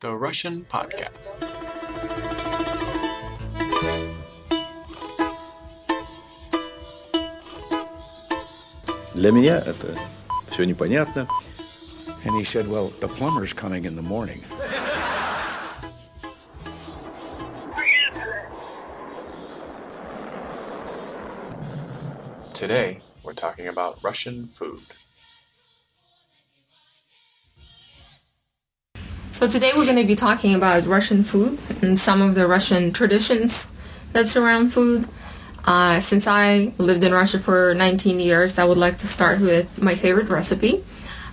The Russian Podcast. Для меня это все непонятно. And he said, Well, the plumber's coming in the morning. Today, we're talking about Russian food. So today we're going to be talking about Russian food and some of the Russian traditions that surround food. Uh, since I lived in Russia for 19 years, I would like to start with my favorite recipe.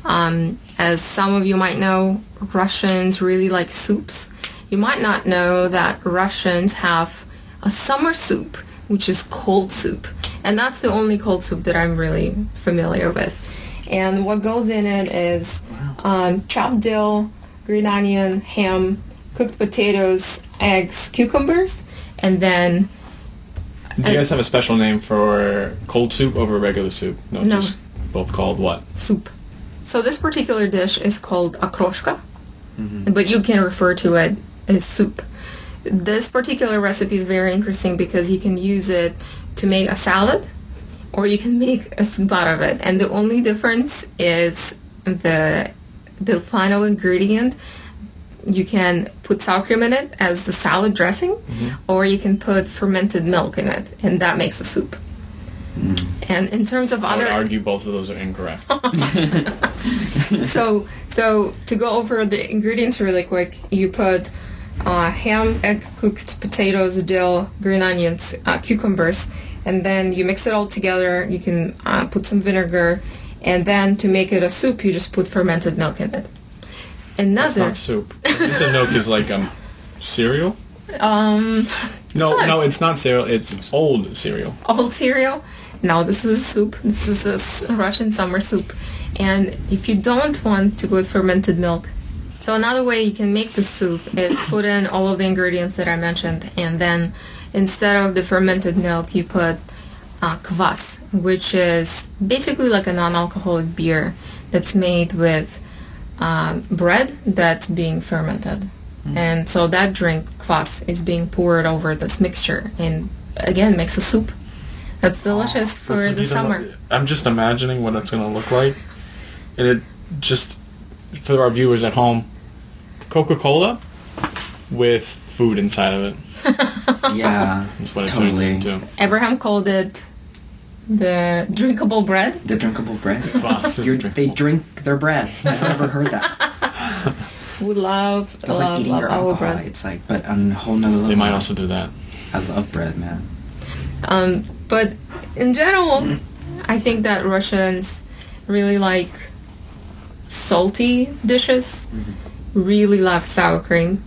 Um, as some of you might know, Russians really like soups. You might not know that Russians have a summer soup, which is cold soup. And that's the only cold soup that I'm really familiar with. And what goes in it is um, chopped dill, green onion, ham, cooked potatoes, eggs, cucumbers, and then Do you guys have a special name for cold soup over regular soup? No, No. just both called what? soup. So this particular dish is called okroshka, mm-hmm. but you can refer to it as soup. This particular recipe is very interesting because you can use it to make a salad or you can make a soup out of it. And the only difference is the the final ingredient. You can put sour cream in it as the salad dressing, or you can put fermented milk in it, and that makes a soup. And in terms of I would other argue both of those are incorrect. so so to go over the ingredients really quick, you put uh, ham, egg, cooked potatoes, dill, green onions, uh, cucumbers, and then you mix it all together. You can uh, put some vinegar, and then to make it a soup, you just put fermented milk in it. It's Another not soup. Fermented milk is like um cereal. um No, It's no, it's not cereal. It's old cereal. old cereal. No, this is a soup. This is a Russian summer soup. And if you don't want to put fermented milk, so another way you can make the soup is put in all of the ingredients that I mentioned, and then instead of the fermented milk, you put uh, kvass, which is basically like a non-alcoholic beer that's made with um, bread that's being fermented. And so that drink, kvass, is being poured over this mixture and again makes a soup. That's delicious for This the summer. mo- I'm just imagining what it's gonna look like, and it just for our viewers at home, Coca-Cola with food inside of it. Yeah, That's what it Totally. turns into. Abraham called it the drinkable bread. the drinkable bread. Kvass is You're, drinkable. they drink their bread. I've never heard that. We love, It's love, like eating love your our alcohol. bread. It's like, but on a whole nother level. They might also do that. I love bread, man. Um, but in general, I think that Russians really like salty dishes. Really love sour cream.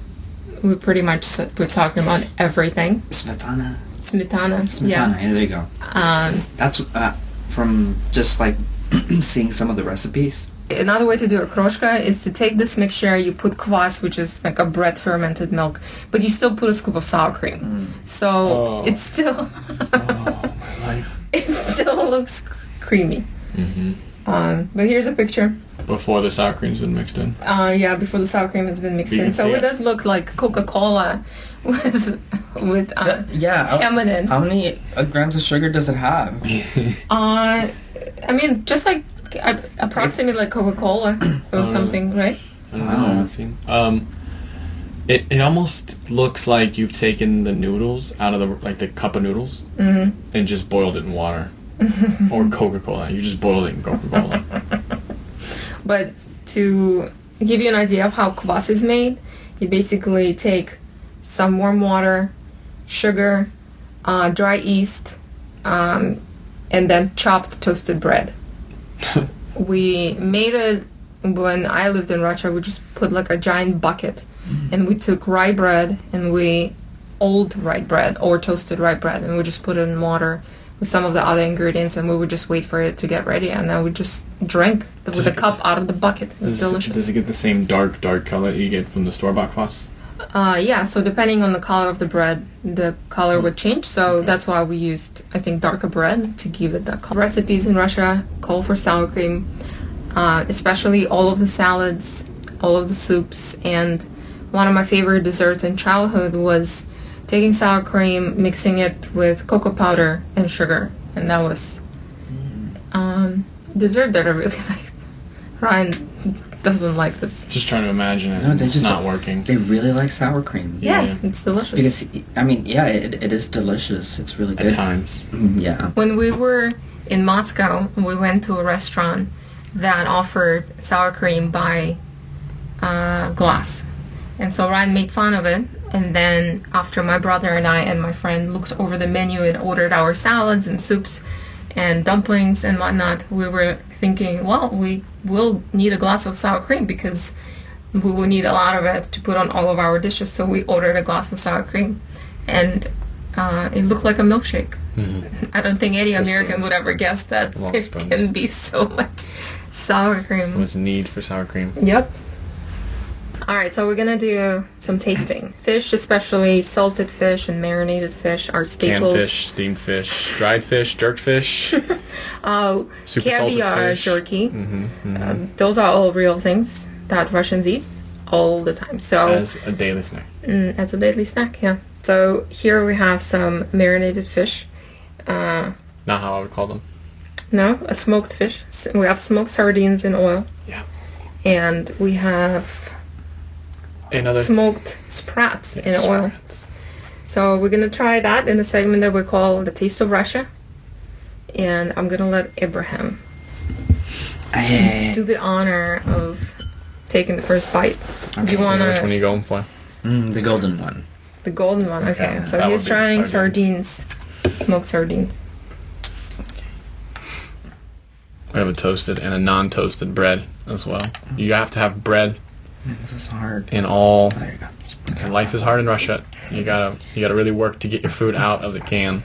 We pretty much s- put sour cream on everything. Smetana. Smetana. Smetana. Yeah. Yeah, there you go. Um, That's uh, from just like seeing some of the recipes. another way to do a kroshka is to take this mixture, you put kvass, which is like a bread fermented milk, but you still put a scoop of sour cream. So Oh. it still Oh, my life. it still looks creamy. hmm Um, but here's a picture. Before the sour cream's been mixed in. Uh, yeah, before the sour cream has been mixed You in. So it it. does look like Coca-Cola with with uh, yeah. ham in it. How many uh, grams of sugar does it have? Uh, I mean, just like uh, approximately like Coca-Cola or Oh, something, right? I don't know. I haven't seen. Um, it it almost looks like you've taken the noodles out of the like the cup of noodles hmm and just boiled it in water or Coca Cola. You just boil it in Coca Cola. But to give you an idea of how kvass is made, you basically take some warm water, sugar, uh, dry yeast, um, and then chopped toasted bread. we made it when I lived in Russia. We just put like a giant bucket, and we took rye bread and we old rye bread or toasted rye bread, and we just put it in water with some of the other ingredients, and we would just wait for it to get ready, and then we just drink with Does a it- cup out of the bucket. It Does, delicious. does it get the same dark dark color you get from the store bought kvass? Uh, yeah, so depending on the color of the bread, the color would change. So that's why we used, I think, darker bread to give it that color. Recipes in Russia call for sour cream, uh, especially all of the salads, all of the soups, and one of my favorite desserts in childhood was taking sour cream, mixing it with cocoa powder and sugar, and that was um, dessert that I really liked. Ryan doesn't like this. Just trying to imagine it. No, they it's just- not working. They really like sour cream. Yeah, Yeah. it's delicious. Because I mean, yeah, it, it is delicious. It's really good. At good. times. Mm, Yeah. when we were in Moscow, we went to a restaurant that offered sour cream by uh, glass. And so Ryan made fun of it. And then after my brother and I and my friend looked over the menu and ordered our salads and soups and dumplings and whatnot, we were thinking, well, we will need a glass of sour cream because we will need a lot of it to put on all of our dishes. So we ordered a glass of sour cream. And uh, it looked like a milkshake. I don't think any American would ever guess that there can be so much sour cream. So much need for sour cream. Yep. All right, so we're gonna do some tasting. Fish, especially salted fish and marinated fish, are Canned staples. fish, steamed fish, dried fish, jerk fish, Uh, super caviar, jerky. hmm Um, those are all real things that Russians eat all the time. So As a daily snack. mm, as a daily snack, yeah. So here we have some marinated fish. Uh, Not how I would call them. No, a smoked fish. We have smoked sardines in oil. Yeah. And we have Another smoked sprats Yes, in oil. sprats. So we're gonna try that in a segment that we call the Taste of Russia. And I'm gonna let Abraham do the honor of taking the first bite. Do you You wanna which one you going for? mm, the golden one. the golden one? Okay, Yeah, so he's would be the trying sardines. sardines. smoked sardines. I have a toasted and a non-toasted bread as well. You have to have bread This is hard. in all. There you go. And life is hard in Russia. You gotta you gotta really work to get your food out of the can.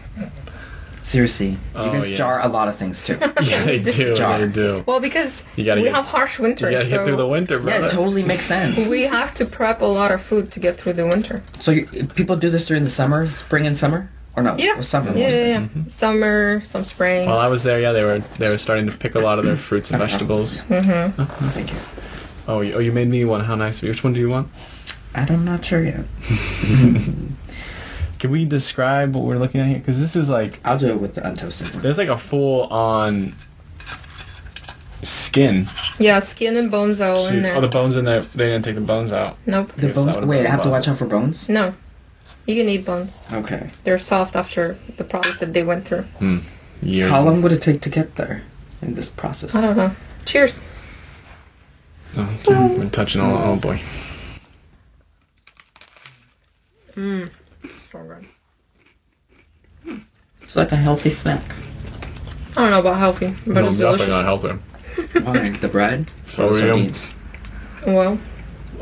Seriously, Oh, you guys yeah. jar a lot of things too. Yeah, they do. Jar. They do. Well, because You gotta we get- have harsh You winters, gotta get through the so winter, yeah, it totally makes sense. we have to prep a lot of food to get through the winter. So you, people do this during the summer, spring and summer, or no? Yeah. Or summer Yeah, mostly. yeah, yeah. Summer, some spring. While I was there, yeah, they were they were starting to pick a lot of their fruits and vegetables. Mm-hmm. Thank you. Oh, you, oh, you made me one. How nice of you. Which one do you want? I'm not sure yet. Can we describe what we're looking at here? Because this is like I'll do it with the untoasted one. there's like a full on skin. Yeah, skin and bones all in there. Oh, the bones in there. They didn't take the bones out. nope. The guess that bones. would've Wait, been I have to watch out for bones. No. You can eat bones. Okay. They're soft after the process that they went through. Hmm. Years. How long would it take to get there in this process? I don't know. Cheers. Oh, okay. We're touching all. Oh boy. So good. It's like a healthy snack. I don't know about healthy, but No, it's definitely delicious. not healthy. Why? the bread? Or the Sodium. sardines? Well,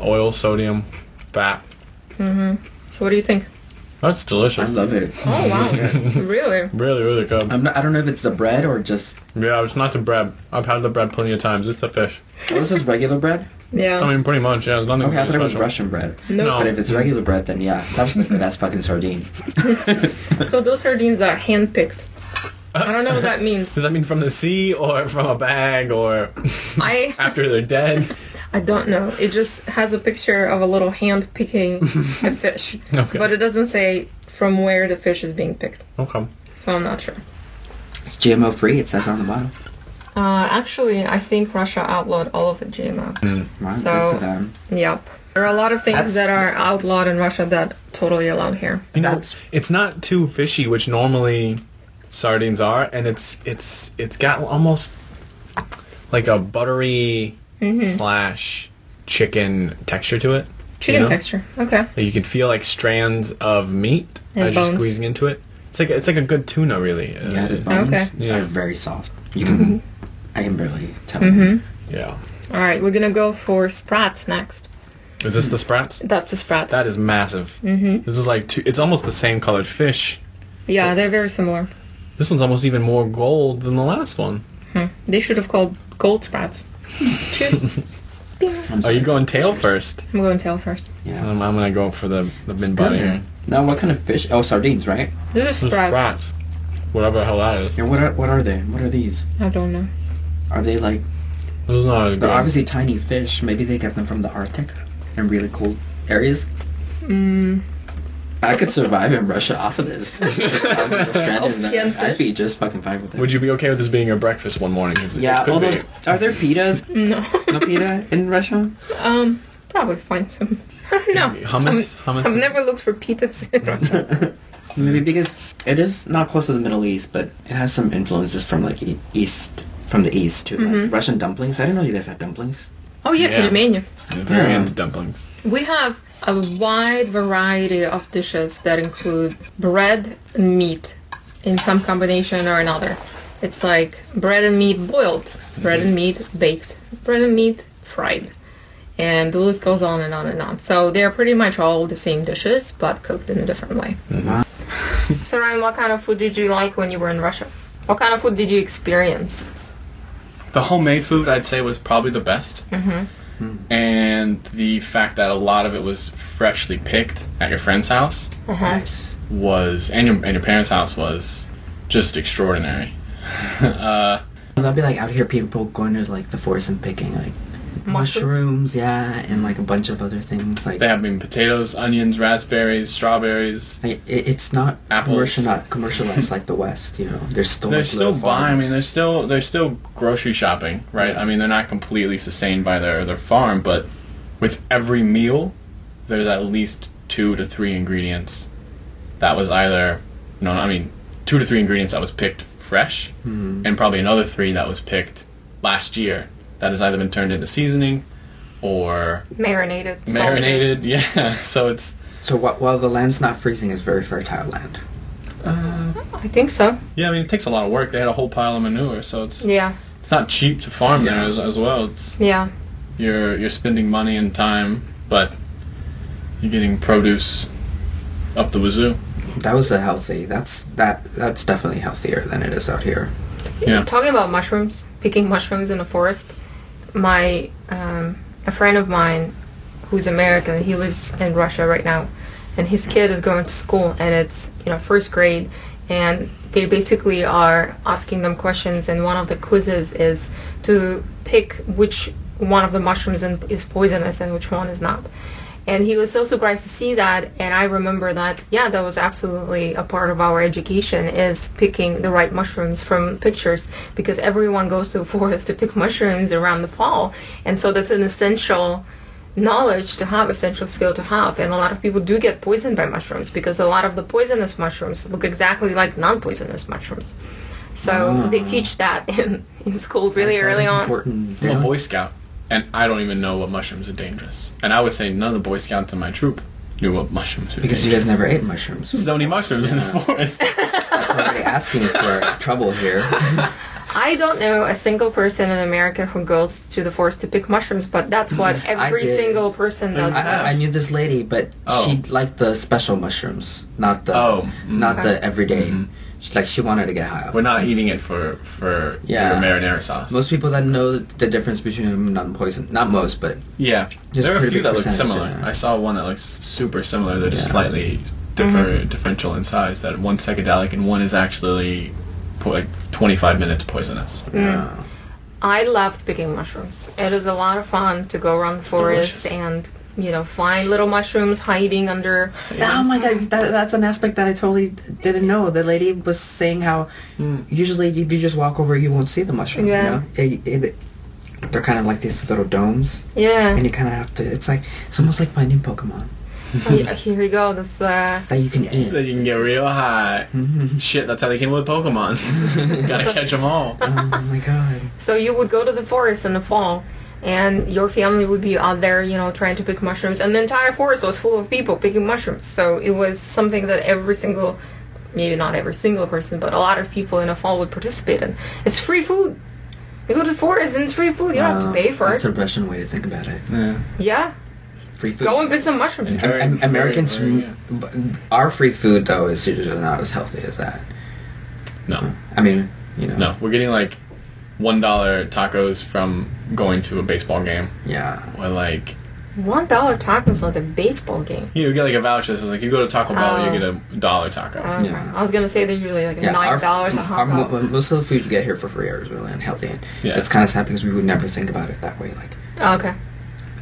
Oil, sodium, fat. Mm-hmm. So what do you think? That's delicious. I love it. Oh wow, really? Really, really good. I'm not, I don't know if it's the bread or just. Yeah, it's not the bread. I've had the bread plenty of times. It's the fish. Oh, this is regular bread? Yeah. I mean, pretty much. Yeah, there's nothing Okay, I really thought it was special. Russian bread. no. No. But if it's regular bread, then yeah, that was a good fucking sardine. So those sardines are hand-picked. I don't know what that means. Does that mean from the sea or from a bag or I after they're dead? I don't know. It just has a picture of a little hand picking a fish, Okay. but it doesn't say from where the fish is being picked. Okay. So I'm not sure. It's GMO free, it says on the bottom. Uh, actually, I think Russia outlawed all of the GMO. Wow, So- good for them. Yep. There are a lot of things That's- that are outlawed in Russia that totally allowed here. You know, That's- it's not too fishy, which normally sardines are, and it's it's it's got almost like a buttery Mm-hmm. slash chicken texture to it. Chicken know? texture. Okay. Like you can feel like strands of meat And as you're squeezing into it. It's like it's like a good tuna, really. Yeah, the Uh, bones Okay. Yeah. are very soft. You can, I can barely tell. Mm-hmm. yeah. All right, we're gonna go for sprats next. Is this the sprats? That's a sprat. That is massive. mm-hmm. This is like two, it's almost the same colored fish. Yeah, they're very similar. This one's almost even more gold than the last one. Hmm. They should have called gold sprats. Cheers. Are you going tail first? I'm going tail first. Yeah. Um, I'm gonna go for the the mid body here. Now, what kind of fish? Oh, sardines, right? This is This is sprats. Whatever the hell that is. Yeah. What are what are they? What are these? I don't know. Are they like? This is not as. They're obviously tiny fish. Maybe they get them from the Arctic, and really cold areas? Mm, I could survive in Russia off of this. I'm stranded in that. Opium I'd be just fucking fine with it. Would you be okay with this being your breakfast one morning? Yeah. could Although, be. are there pitas? no. No pita in Russia? Um, probably find some. I don't know. Hummus? Some- Hummus? I've never looked for pitas. in Russia. Maybe because it is not close to the Middle East, but it has some influences from like e- east, from the east too. Like Russian dumplings. I didn't know you guys had dumplings. oh yeah, Yeah. yeah. I'm very Yeah. into dumplings. We have a wide variety of dishes that include bread and meat in some combination or another. It's like bread and meat boiled, bread and mm-hmm. meat baked, bread and meat fried. And the list goes on and on and on. So they're pretty much all the same dishes, but cooked in a different way. Mm-hmm. So Ryan, what kind of food did you like when you were in Russia? What kind of food did you experience? The homemade food, I'd say, was probably the best. Mm-hmm. Mhm. And the fact that a lot of it was freshly picked at your friend's house Uh-huh. Was, and your, and your parents' house was just extraordinary. uh, That'd be like out here people going to like the forest and picking like Mushrooms? mushrooms, yeah, and like a bunch of other things. Like, they have been potatoes, onions, raspberries, strawberries. like, it, it's not Apples. commercial, not commercialized like the West. You know, there's still They're like, still buying. I mean, they're still they're still grocery shopping, right? I mean, they're not completely sustained by their their farm, but with every meal, there's at least two to three ingredients that was either no, I mean, two to three ingredients that was picked fresh, Mhm. and probably another three that was picked last year that has either been turned into seasoning or Marinated. salted. marinated. Yeah, so it's So wh- while the land's not freezing, it's very fertile land. uh, I think so. yeah. I mean, it takes a lot of work. They had a whole pile of manure, so it's Yeah. it's not cheap to farm there as, as well. It's Yeah. you're you're spending money and time, but you're getting produce up the wazoo. That was a healthy. That's that. That's definitely healthier than it is out here. Yeah. Talking about mushrooms, picking mushrooms in the forest. My um, a friend of mine, who's American, he lives in Russia right now, and his kid is going to school, and it's you know first grade, and they basically are asking them questions, and one of the quizzes is to pick which one of the mushrooms is poisonous and which one is not. And he was so surprised to see that, and I remember that, yeah, that was absolutely a part of our education is picking the right mushrooms from pictures because everyone goes to the forest to pick mushrooms around the fall. And so that's an essential knowledge to have, essential skill to have. And a lot of people do get poisoned by mushrooms because a lot of the poisonous mushrooms look exactly like non-poisonous mushrooms. So ah. they teach that in, in school really That early on. Important. I'm a Boy Scout, and I don't even know what mushrooms are dangerous. And I would say none of the Boy Scouts in my troop knew what mushrooms were Because you guys never ate mushrooms. There's no any mushrooms in the forest. That's already asking for trouble here. I don't know a single person in America who goes to the forest to pick mushrooms, but that's what every single person does. I, I, I knew this lady, but Oh. she liked the special mushrooms, not the Oh, not Okay. the everyday. Mhm. She, like she wanted to get high off. We're not eating it for for Yeah. your marinara sauce. Most people that know the difference between them non-poison, not most, but yeah, there are a pretty few that look similar. yeah. I saw one that looks super similar. They're just Yeah. slightly differ, differential in size. That one's psychedelic and one is actually po- like 25 minutes poisonous. uh, I loved picking mushrooms. It is a lot of fun to go around the forest Delicious. and you know find little mushrooms hiding under. Oh my god, that, that's an aspect that I totally didn't know. The lady was saying how usually if you just walk over, you won't see the mushroom. Yeah. You know? It- it- they're kind of like these little domes, Yeah. and you kind of have to. It's like it's almost like finding Pokemon Oh, yeah, here we go. That's uh. that you can eat. That you can get real high. Shit, that's how they came with Pokemon. Gotta catch them all. oh my god. So you would go to the forest in the fall, and your family would be out there, you know, trying to pick mushrooms, and the entire forest was full of people picking mushrooms. So it was something that every single, maybe not every single person, but a lot of people in a fall would participate in. It's free food. You go to the forest and it's free food. You don't have to pay for That's it. That's a Russian way to think about it. Yeah. Yeah, Free food. go and pick some mushrooms. Very- Am- Am- Americans, very- b- our free food though is usually not as healthy as that. No, I mean, you know. no, we're getting like one dollar tacos from going to a baseball game, Yeah. or like One dollar tacos at a baseball game. you get like a voucher. So like you go to Taco Bell, Oh. you get a dollar taco. Okay. Yeah. I was gonna say they're usually like Yeah, nine dollars a hot our mo- dog. Most of the food you get here for free is really unhealthy. And Yeah. It's kind of sad because we would never think about it that way. Like, Oh, okay.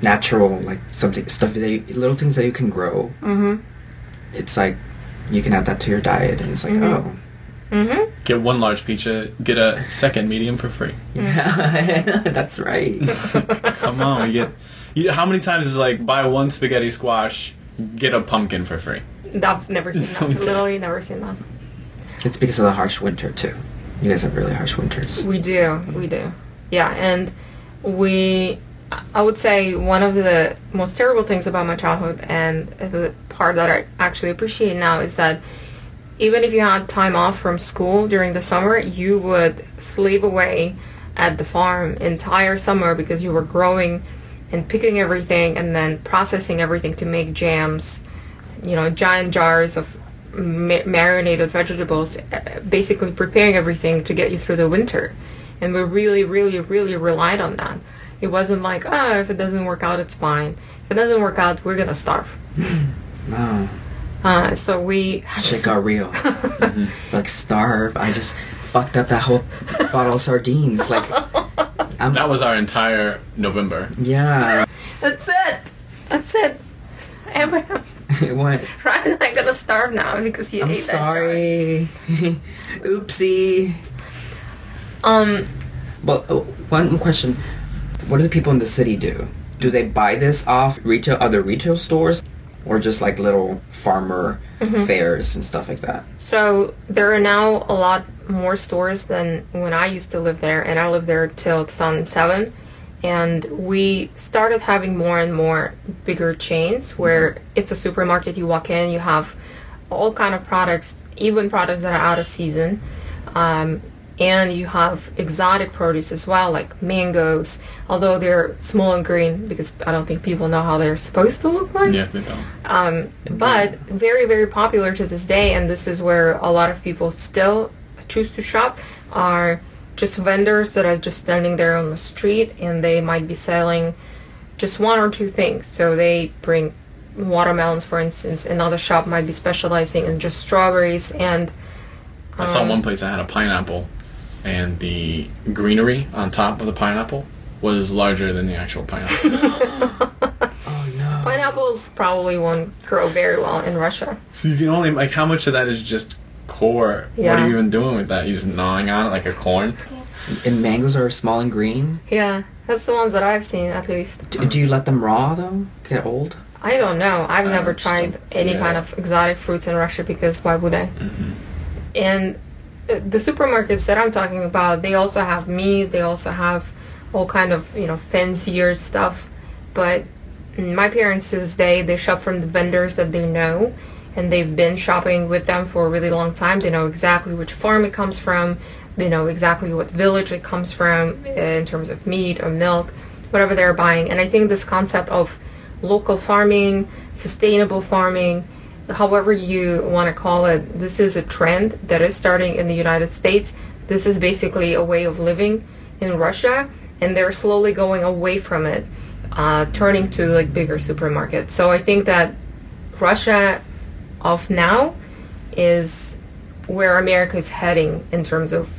natural, like something stuff that you, little things that you can grow. Mm-hmm. It's like you can add that to your diet, and it's like, Mhm. oh, Mm-hmm. Get one large pizza, get a second medium for free. yeah, that's right. Come on, we get. You, how many times is like buy one spaghetti squash, get a pumpkin for free? I've never seen that. Okay. Literally never seen that. it's because of the harsh winter too. You guys have really harsh winters. We do, we do. Yeah, and we, I would say one of the most terrible things about my childhood and the part that I actually appreciate now is that even if you had time off from school during the summer, you would slave away at the farm entire summer because you were growing and picking everything and then processing everything to make jams, you know, giant jars of ma- marinated vegetables, uh, basically preparing everything to get you through the winter. And we really, really, really relied on that. It wasn't like, ah, if it doesn't work out, it's fine. If it doesn't work out, we're gonna starve. No, Uh, so we had shit this- got real. like starve. I just fucked up that whole bottle of sardines. Like, I'm, That was our entire November. yeah. That's it. That's it. Abraham, what? Ryan and I gonna starve now because you I'm ate sorry. Oopsie. that jar. Um, Well, uh, one question: What do the people in the city do? Do they buy this off retail, other retail stores, or just like little farmer Mm-hmm. fairs and stuff like that? So there are now a lot more stores than when I used to live there, and I lived there till 2007. And we started having more and more bigger chains where it's a supermarket. You walk in, you have all kind of products, even products that are out of season, um, and you have exotic produce as well, like mangoes. Although they're small and green, because I don't think people know how they're supposed to look like Yeah, they don't. um, but very very popular to this day and this is where a lot of people still choose to shop are just vendors that are just standing there on the street and they might be selling just one or two things so they bring watermelons for instance another shop might be specializing in just strawberries and I saw um, one place that had a pineapple, and the greenery on top of the pineapple was larger than the actual pineapple. Oh no! pineapples probably won't grow very well in russia so you can only like how much of that is just core? Yeah. What are you even doing with that? You just gnawing on it like a corn? And mangoes are small and green. yeah that's the ones that i've seen at least Do, do you let them raw though? Get old? I don't know. I've I never tried any yeah. kind of exotic fruits in Russia because why would I? Mm-hmm. And uh, the supermarkets that I'm talking about, they also have meat. They also have all kind of you know fancier stuff. But my parents to this day, they shop from the vendors that they know, and they've been shopping with them for a really long time. They know exactly which farm it comes from. They know exactly what village it comes from in terms of meat or milk, whatever they're buying. And I think this concept of local farming, sustainable farming, however you want to call it, this is a trend that is starting in the United States. This is basically a way of living in Russia, and they're slowly going away from it, uh, turning to like bigger supermarkets. So I think that Russia of now is where America is heading in terms of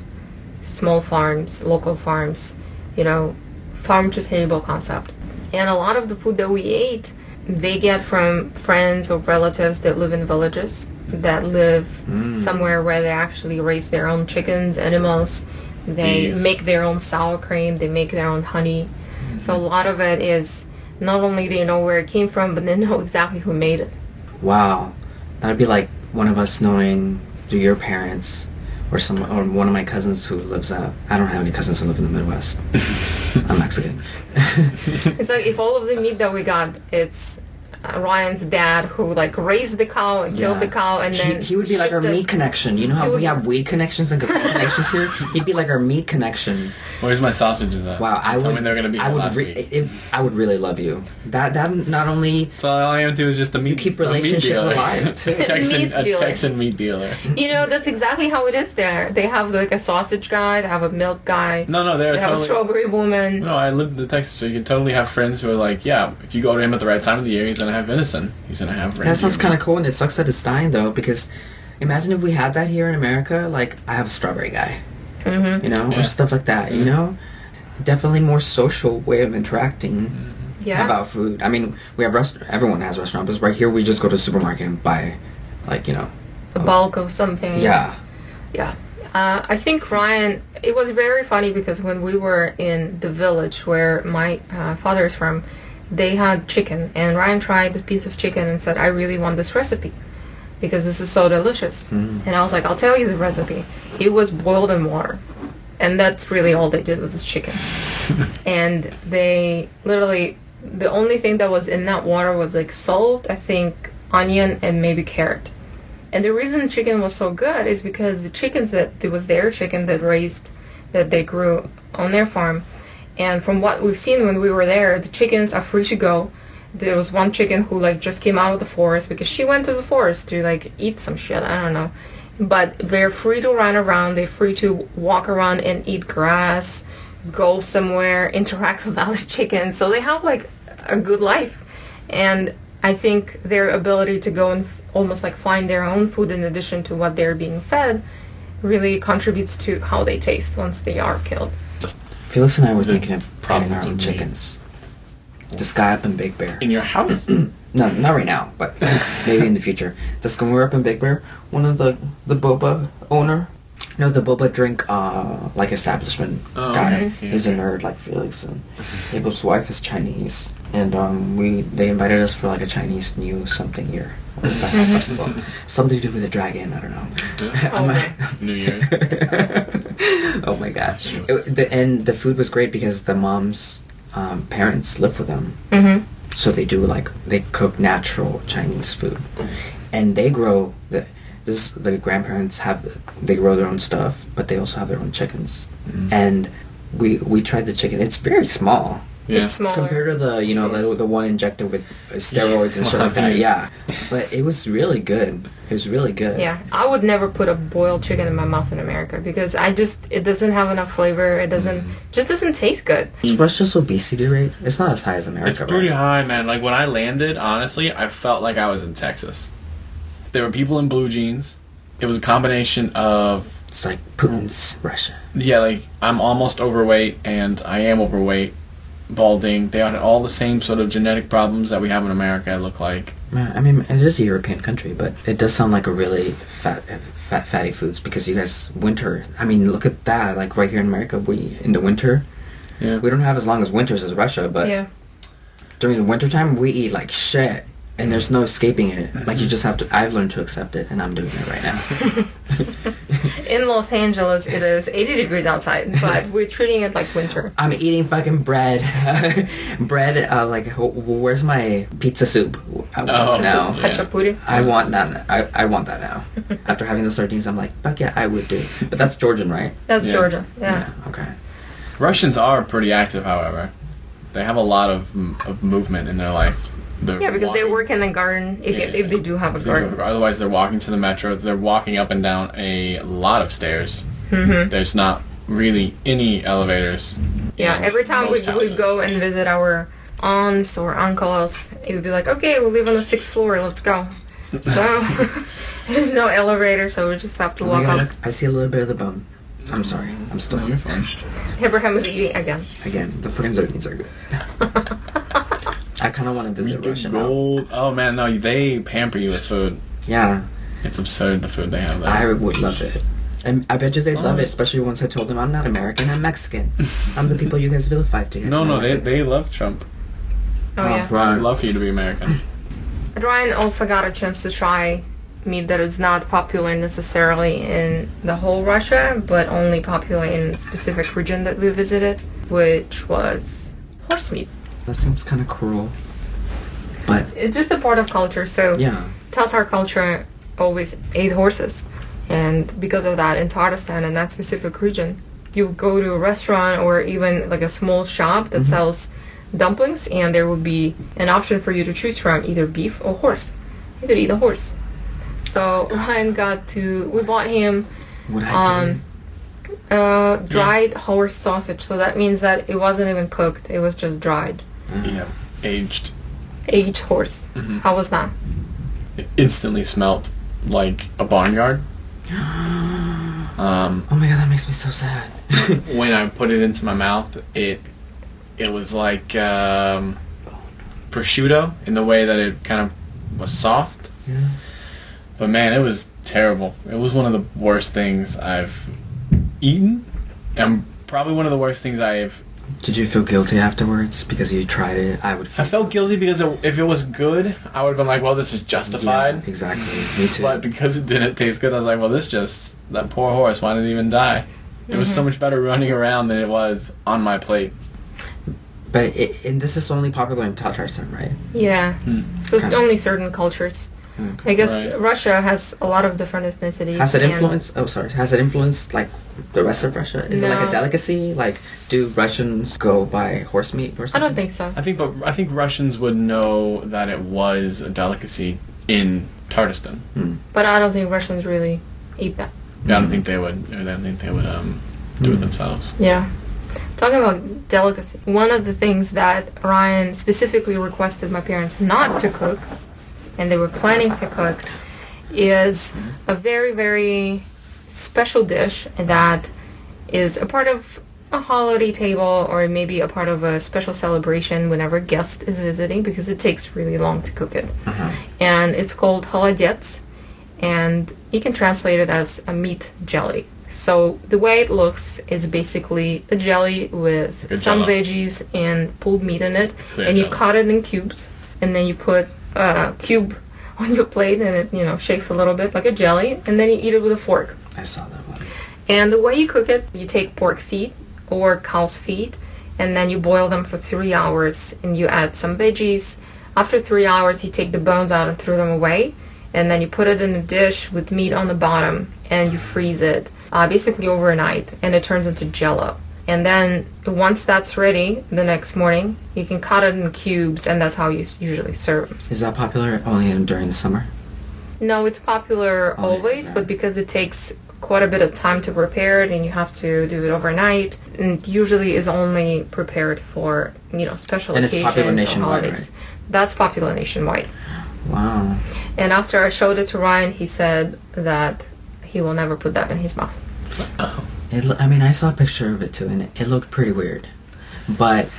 small farms, local farms, you know, farm to table concept. And a lot of the food that we ate, they get from friends or relatives that live in villages, that live hmm. somewhere where they actually raise their own chickens, animals. They make their own sour cream, they make their own honey. Mm-hmm. So a lot of it is not only do they know where it came from, but they know exactly who made it. Wow, that'd be like one of us knowing through your parents, or some, or one of my cousins who lives out. I don't have any cousins who live in the Midwest. I'm Mexican. It's like if all of the meat that we got, it's Ryan's dad who like raised the cow and killed Yeah. the cow, and then he would be like our meat connection. You know how we have weed connections and connections here? He'd be like our meat connection. Where's my sausages at? Wow, I Tell would. me they're gonna be I would. last Re- week. it, I would really love you. That that not only So all I am to is just the meat. keep a meat relationships alive, too. a Texan, Meat a dealer. Texan meat dealer. You know, that's exactly how it is there. They have like a sausage guy, they have a milk guy, No, no, they're they have a strawberry woman. No, I live in Texas, so you can totally have friends who are like, yeah, if you go to him at the right time of the year, he's gonna have venison. He's gonna have. that sounds kind of cool, and it sucks that it's dying though. Because imagine if we had that here in America. Like I have a strawberry guy, mm-hmm. you know, Yeah. or stuff like that. You know, definitely more social way of interacting. Yeah. about food. I mean, we have rest. Everyone has restaurants, but right here we just go to the supermarket and buy, like you know, the bulk of something. yeah. Yeah. Uh, I think Ryan, it was very funny because when we were in the village where my uh, father is from, they had chicken, and Ryan tried the piece of chicken and said, I really want this recipe because this is so delicious. Mm. And I was like, I'll tell you the recipe. It was boiled in water. And that's really all they did with this chicken. and they literally, the only thing that was in that water was like salt, I think, onion, and maybe carrot. And the reason chicken was so good is because the chickens that it was their chicken that raised that they grew on their farm. And from what we've seen when we were there, the chickens are free to go. There was one chicken who like just came out of the forest because she went to the forest to like eat some shit. I don't know. But they're free to run around. They're free to walk around and eat grass, go somewhere, interact with other chickens. So they have like a good life. And I think their ability to go and almost like find their own food in addition to what they're being fed really contributes to how they taste once they are killed. Felix and I were The thinking of getting our own chickens. To sky up in Big Bear. In your house? No, not right now, but maybe in the future. Just when we were up in Big Bear, one of the the boba owner, you know, the boba drink uh like establishment Oh, guy. okay. He's a nerd like Felix, and Abel's wife is Chinese, and um we they invited us for like a Chinese New something year festival, something to do with a dragon. I don't know. Yeah. I'm- New Year's. oh my gosh! It, the, and the food was great because the mom's um, parents live with them, Mm-hmm. so they do like they cook natural Chinese food, and they grow the this the grandparents have they grow their own stuff, but they also have their own chickens, Mm. and we we tried the chicken. It's very small Yeah. It's smaller. compared to the you know the, the one injected with steroids and shit like that. Yeah, but it was really good. It was really good. Yeah, I would never put a boiled chicken in my mouth in America because I just it doesn't have enough flavor. It doesn't mm. just doesn't taste good. Mm. Is Russia's obesity rate? It's not as high as America, It's pretty right? high, man. Like when I landed, honestly, I felt like I was in Texas. There were people in blue jeans. It was a combination of It's like Putin's Russia. yeah, like I'm almost overweight and I am overweight, balding. They had all the same sort of genetic problems that we have in America. It look like I mean, it is a European country, but it does sound like a really fat, fat, fatty foods because you guys winter. I mean, look at that. Like right here in America, we in the winter, yeah. we don't have as long as winters as Russia, but yeah, during the winter time, we eat like shit, and there's no escaping it. Like you just have to. I've learned to accept it, and I'm doing it right now. in Los Angeles it is 80 degrees outside, but we're treating it like winter. I'm eating fucking bread, bread. Uh, like, wh- wh- where's my pizza soup? I want Oh. it now. Yeah. I want that. I, I want that now. After having those sardines, I'm like, fuck yeah, I would do. But that's Georgian, right? That's Yeah. Georgia. Yeah. Okay. Russians are pretty active, however. They have a lot of, of movement in their life. They're Yeah, because they work in the garden. If, Yeah. you, if they do have a garden. Otherwise, they're walking to the metro. They're walking up and down a lot of stairs. hmm There's not really any elevators. Yeah, in every time we, most we go and visit our aunts or uncles, it would be like, okay, we live on the sixth floor, let's go. So there's no elevator, so we just have to Oh walk God, up. I see a little bit of the bone. I'm sorry. I'm still No, you're fine. Abraham is eating again. Again, the fucking sardines are good. I kind of want to visit Read the Russia now. gold. Oh man, no, they pamper you with food. Yeah, It's absurd the food they have there. I would love it. And I bet you they'd love it, Oh. especially once I told them I'm not American, I'm Mexican. I'm the people you guys vilified to get. no, no, they they love Trump. Oh, oh yeah. I'd love for you to be American. Ryan also got a chance to try meat that is not popular necessarily in the whole Russia, but only popular in a specific region that we visited, which was horse meat. That seems kind of cruel. But It's just a part of culture, so yeah, Tatar culture always ate horses. And because of that, in Tatarstan, in that specific region, you go to a restaurant or even like a small shop that sells dumplings, and there will be an option for you to choose from either beef or horse. You could eat a horse. So Ryan got to, we bought him um, uh, dried horse sausage. So that means that it wasn't even cooked, it was just dried. Yeah, aged. Aged horse. Mhm. How was that? It instantly smelt like a barnyard. Um, Oh my god, that makes me so sad. when I put it into my mouth, it it was like um, prosciutto in the way that it kind of was soft. Yeah. But man, it was terrible. It was one of the worst things I've eaten, and probably one of the worst things I've. Did you feel guilty afterwards because you tried it? I would. Feel I felt guilty because if it was good, I would have been like, "Well, this is justified." Yeah, exactly. Me too. But because it didn't taste good, I was like, "Well, this just that poor horse. Why didn't it even die?" It was so much better running around than it was on my plate. But it, and this is only popular in Tatarstan, right? Yeah. Hmm. So it's only certain cultures. Okay. I guess Right. Russia has a lot of different ethnicities. Has it influenced? Oh, sorry. Has it influenced like the rest of Russia? Is it like a delicacy? Like, do Russians go by horse meat or something? I don't think so. I think, but I think Russians would know that it was a delicacy in Tatarstan. Hmm. But I don't think Russians really eat that. Yeah, I don't hmm. think they would. I don't think they would um, do it hmm. themselves. Yeah. Talking about delicacy, one of the things that Ryan specifically requested my parents not to cook, and they were planning to cook, is a very, very special dish that is a part of a holiday table or maybe a part of a special celebration whenever a guest is visiting because it takes really long to cook it. Uh-huh. And it's called holodets, and you can translate it as a meat jelly. So the way it looks is basically a jelly with a some Jell-O. veggies and pulled meat in it, and you cut it in cubes, and then you put a cube on your plate, and it you know shakes a little bit like a jelly, and then you eat it with a fork. I saw that one. And the way you cook it, you take pork feet or cow's feet, and then you boil them for three hours, and you add some veggies. After three hours, you take the bones out and throw them away, and then you put it in a dish with meat on the bottom, and you freeze it, uh, basically overnight, and it turns into jello. And then once that's ready, the next morning, you can cut it in cubes, and that's how you usually serve them. Is that popular only during the summer? No, it's popular Oh, always, yeah. but because it takes quite a bit of time to prepare it and you have to do it overnight, and it usually is only prepared for, you know, special And it's occasions popular or nationwide, holidays. That's popular nationwide. Wow. And after I showed it to Ryan, he said that he will never put that in his mouth. It. I mean, I saw a picture of it too, and it, it looked pretty weird. But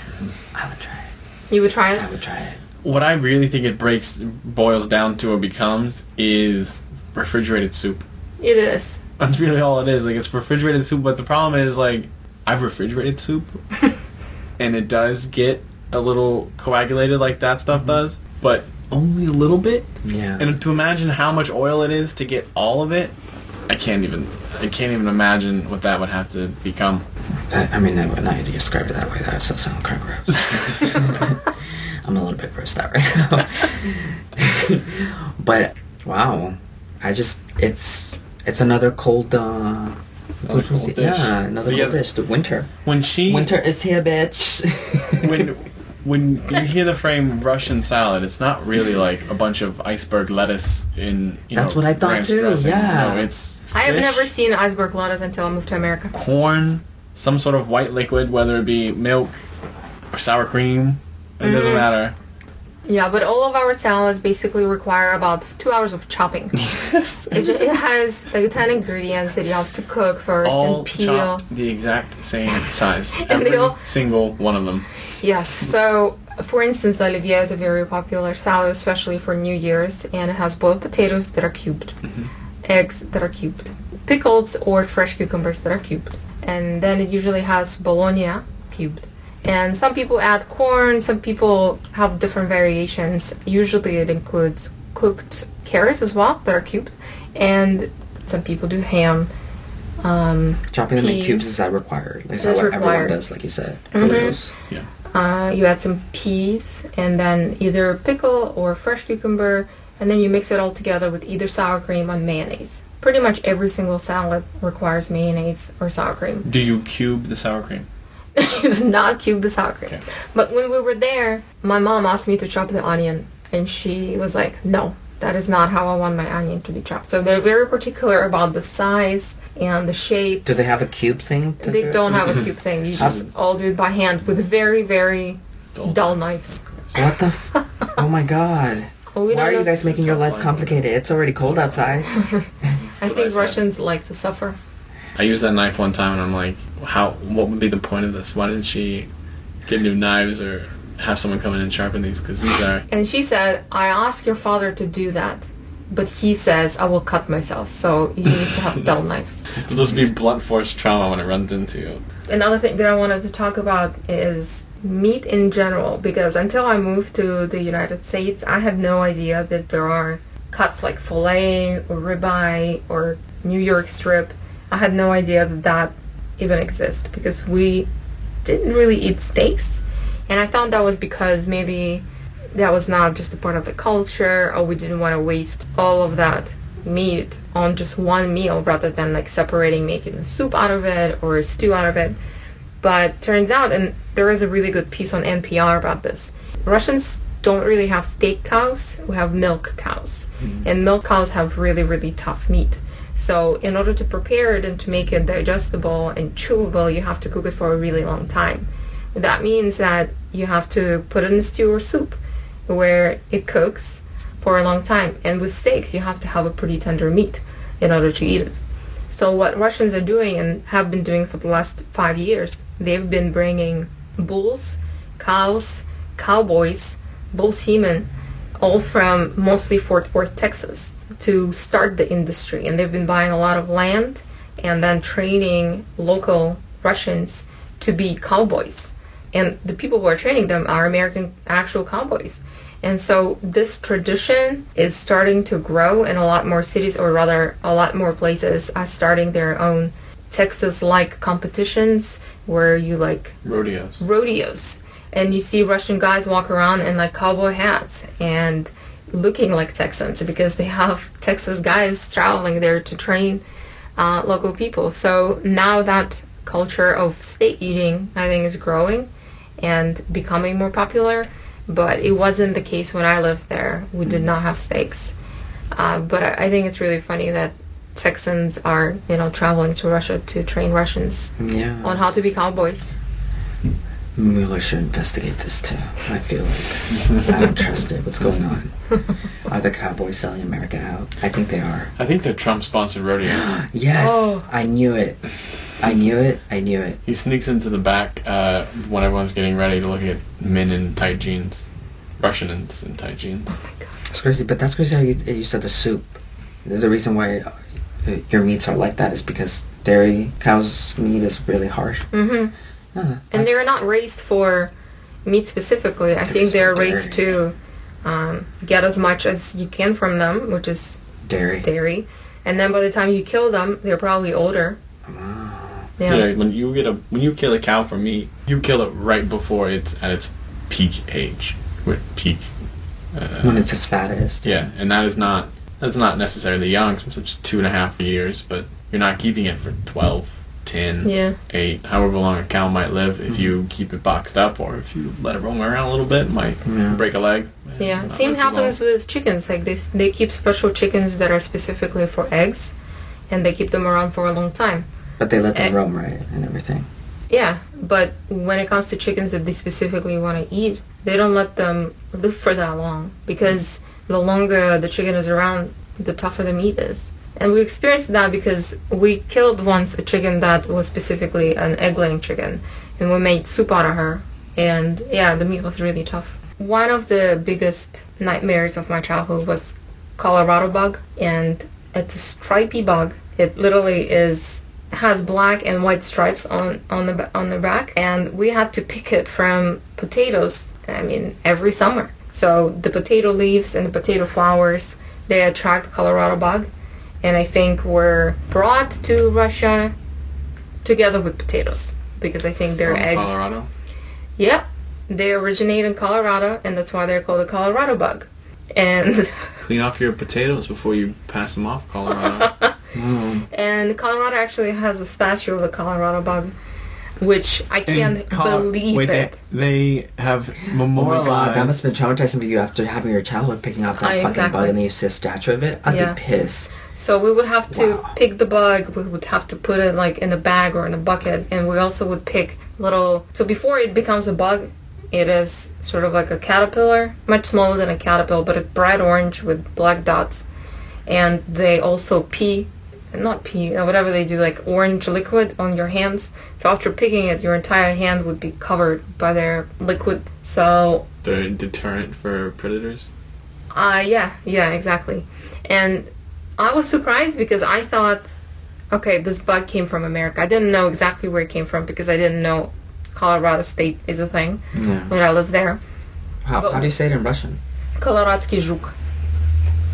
I would try it. You would try it? I would try it. What I really think it breaks, boils down to, or becomes is refrigerated soup. It is. That's really all it is. Like it's refrigerated soup, but the problem is like I've refrigerated soup, and it does get a little coagulated like that stuff mm-hmm. does, but only a little bit. Yeah. And to imagine how much oil it is to get all of it, I can't even. I can't even imagine what that would have to become. That, I mean, that, now you describe it that way, that does sound kind of gross. I'm a little bit grossed out right now. but wow, I just it's it's another cold. uh Another cold dish. Yeah, another cold dish. The winter. When she Winter is here, bitch. when when you hear the frame Russian salad, it's not really like a bunch of iceberg lettuce in. You know, That's what I thought too, dressing. yeah. No, it's. I have never seen iceberg lettuce until I moved to America. corn, some sort of white liquid, whether it be milk or sour cream. It doesn't Mhm. matter. Yeah, but all of our salads basically require about two hours of chopping. It, ju- it has like 10 ingredients that you have to cook first All and peel. the exact same size. Every all- single one of them. Yes. So, for instance, Olivier is a very popular salad, especially for New Year's, and it has boiled potatoes that are cubed, eggs that are cubed, pickles or fresh cucumbers that are cubed, and then it usually has bologna cubed. And some people add corn. Some people have different variations. Usually, it includes cooked carrots as well that are cubed, and some people do ham. Um, Chopping them in cubes is that required? Is It that is what everyone does, like you said? Mhm. Kudos. Uh, you add some peas and then either pickle or fresh cucumber, and then you mix it all together with either sour cream or mayonnaise. Pretty much every single salad requires mayonnaise or sour cream. Do you cube the sour cream? it was not cube the sour cream. Okay. But when we were there, my mom asked me to chop the onion, and she was like, "No, that is not how I want my onion to be chopped." So they're very particular about the size and the shape. Do they have a cube thing? to They do? don't have a cube thing. You just all do it by hand with very, very Dull. dull knives. What the? F- oh my god! Well, we Why are you guys making your life complicated? It's already cold outside. I what I think. Russians like to suffer. I used that knife one time and I'm like, how? What would be the point of this? Why didn't she get new knives or have someone come in and sharpen these because these are. And she said, I asked your father to do that, but he says I will cut myself, so you need to have dull knives. It's supposed to be blunt force trauma when it runs into you. Another thing that I wanted to talk about is meat in general, because until I moved to the United States, I had no idea that there are cuts like filet or ribeye or New York strip. I had no idea that that even exists because we didn't really eat steaks. And I thought that was because maybe that was not just a part of the culture or we didn't want to waste all of that meat on just one meal rather than like separating making a soup out of it or a stew out of it. But turns out, and there is a really good piece on NPR about this, Russians don't really have steak cows, we have milk cows. Hmm. And milk cows have really, really tough meat. So in order to prepare it and to make it digestible and chewable, you have to cook it for a really long time. That means that you have to put it in a stew or soup where it cooks for a long time. And with steaks, you have to have a pretty tender meat in order to eat it. So what Russians are doing and have been doing for the last five years, they've been bringing bulls, cows, cowboys, bull semen, all from mostly Fort Worth, Texas, to start the industry. And they've been buying a lot of land and then training local Russians to be cowboys. And the people who are training them are American actual cowboys. And so this tradition is starting to grow in a lot more cities, or rather, a lot more places are starting their own Texas-like competitions where you like Rodeos. rodeos and you see Russian guys walk around in like cowboy hats and looking like Texans because they have Texas guys traveling there to train uh, local people. So now that culture of steak eating, I think, is growing and becoming more popular. But it wasn't the case when I lived there. We did not have steaks. Uh, but I, I think it's really funny that Texans are, you know, traveling to Russia to train Russians Yeah. on how to be cowboys. Mueller should investigate this too. I feel like I don't trust it. What's going on? Are the Cowboys selling America out? I think they are. I think they're Trump-sponsored rodeos. Yes, Oh. I knew it. I knew it. I knew it. he sneaks into the back uh, when everyone's getting ready to look at men in tight jeans, Russians in tight jeans. Oh my god, It's crazy, but that's crazy how you, you said the soup. There's a reason why your meats are like that is because dairy cow's meat is really harsh. hmm Uh, And they're not raised for meat specifically. I think they're for raised to um, get as much as you can from them, which is dairy. dairy. And then by the time you kill them, they're probably older. Wow. Yeah. Yeah, when you get a when you kill a cow for meat, you kill it right before it's at its peak age, with peak. Uh, When it's its fattest. yeah, and that is not that's not necessarily young. It's just two and a half years, but you're not keeping it for 12, 10, Yeah. 8, however long a cow might live. If you keep it boxed up, or if you let it roam around a little bit, it might Yeah. break a leg. Yeah. Same happens long. with chickens. Like they, they keep special chickens that are specifically for eggs, and they keep them around for a long time. But they let them Eh. roam, right? And everything. Yeah, but when it comes to chickens that they specifically want to eat, they don't let them live for that long because the longer the chicken is around, the tougher the meat is. And we experienced that because we killed once a chicken that was specifically an egg-laying chicken, and we made soup out of her. And yeah, the meat was really tough. One of the biggest nightmares of my childhood was Colorado bug, and it's a stripy bug. It literally is has black and white stripes on on the on the back, and we had to pick it from potatoes. I mean, every summer. So the potato leaves and the potato flowers they attract Colorado bug, and I think were brought to Russia together with potatoes because I think their From eggs. Colorado. Yep, they originate in Colorado, and that's why they're called a Colorado bug. And Clean off your potatoes before you pass them off, Colorado. Mm. and Colorado actually has a statue of the Colorado bug, which I can't Col- believe wait, it. They, they have Oh memorial. my god, that must have been traumatizing for you after having your childhood picking up that I- fucking exactly. bug and then you see a statue of it. I'd Yeah. be pissed. So we would have to Wow. pick the bug. We would have to put it like in a bag or in a bucket, and we also would pick little. So before it becomes a bug, it is sort of like a caterpillar, much smaller than a caterpillar, but it's bright orange with black dots, and they also pee not pee, uh, whatever they do, like orange liquid on your hands. So after picking it, your entire hand would be covered by their liquid. So The deterrent for predators. Uh, yeah, yeah, exactly. And I was surprised because I thought, okay, this bug came from America. I didn't know exactly where it came from because I didn't know Colorado State is a thing Yeah. when I lived there. How, But- how do you say it in Russian? Koloradski žuk.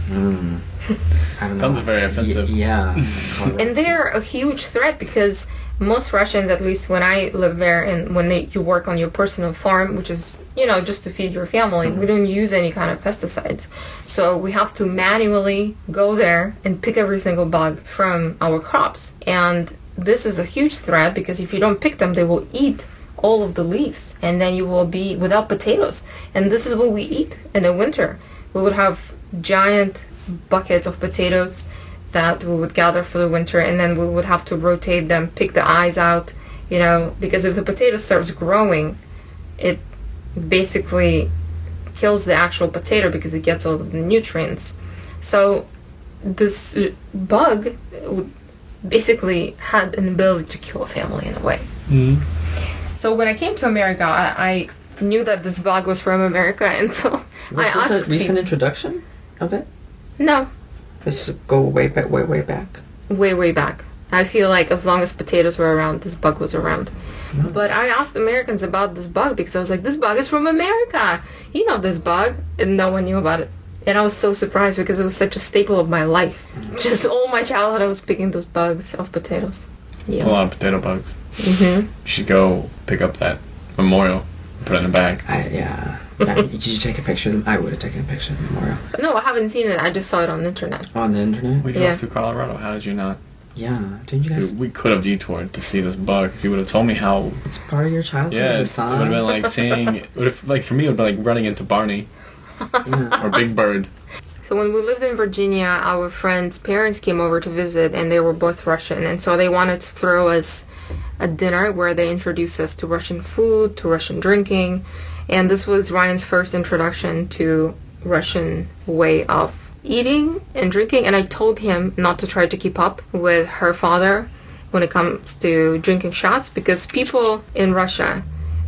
Mm. I know. Sounds very offensive. Y- yeah. And they're a huge threat because most Russians, at least when I lived there and when they, you work on your personal farm, which is, you know, just to feed your family, we mm-hmm. don't use any kind of pesticides. So we have to manually go there and pick every single bug from our crops. And this is a huge threat because if you don't pick them, they will eat all of the leaves and then you will be without potatoes. And this is what we eat in the winter. We would have giant buckets of potatoes that we would gather for the winter and then we would have to rotate them, pick the eyes out, you know, because if the potato starts growing, it basically kills the actual potato because it gets all of the nutrients. So this bug basically had an ability to kill a family in a way. Mm-hmm. So when I came to America, I, I knew that this bug was from America, and so Was I asked this a recent people- introduction of it? No, Let's go way back, way, way back. way way back. I feel like as long as potatoes were around, this bug was around. But I asked Americans about this bug because I was like, this bug is from America. You know this bug, and no one knew about it. And I was so surprised because it was such a staple of my life. Just all my childhood, I was picking those bugs off potatoes. It's a lot of potato bugs. hmm You should go pick up that memorial, and put it in a bag. I, yeah. I- did you take a picture? of them? I would have taken a picture of the memorial. No, I haven't seen it. I just saw it on the internet. On the internet? We drove Yeah. through Colorado. How did you not? Yeah. Didn't you guys? We could have detoured to see this bug. If you would have told me how. It's part of your childhood. Yeah, the it would have been like seeing. It would have like for me, it would have been like running into Barney Yeah. or Big Bird. So when we lived in Virginia, our friends' parents came over to visit, and they were both Russian, and so they wanted to throw us a dinner where they introduced us to Russian food, to Russian drinking, and this was Ryan's first introduction to Russian way of eating and drinking. And I told him not to try to keep up with her father when it comes to drinking shots because people in Russia,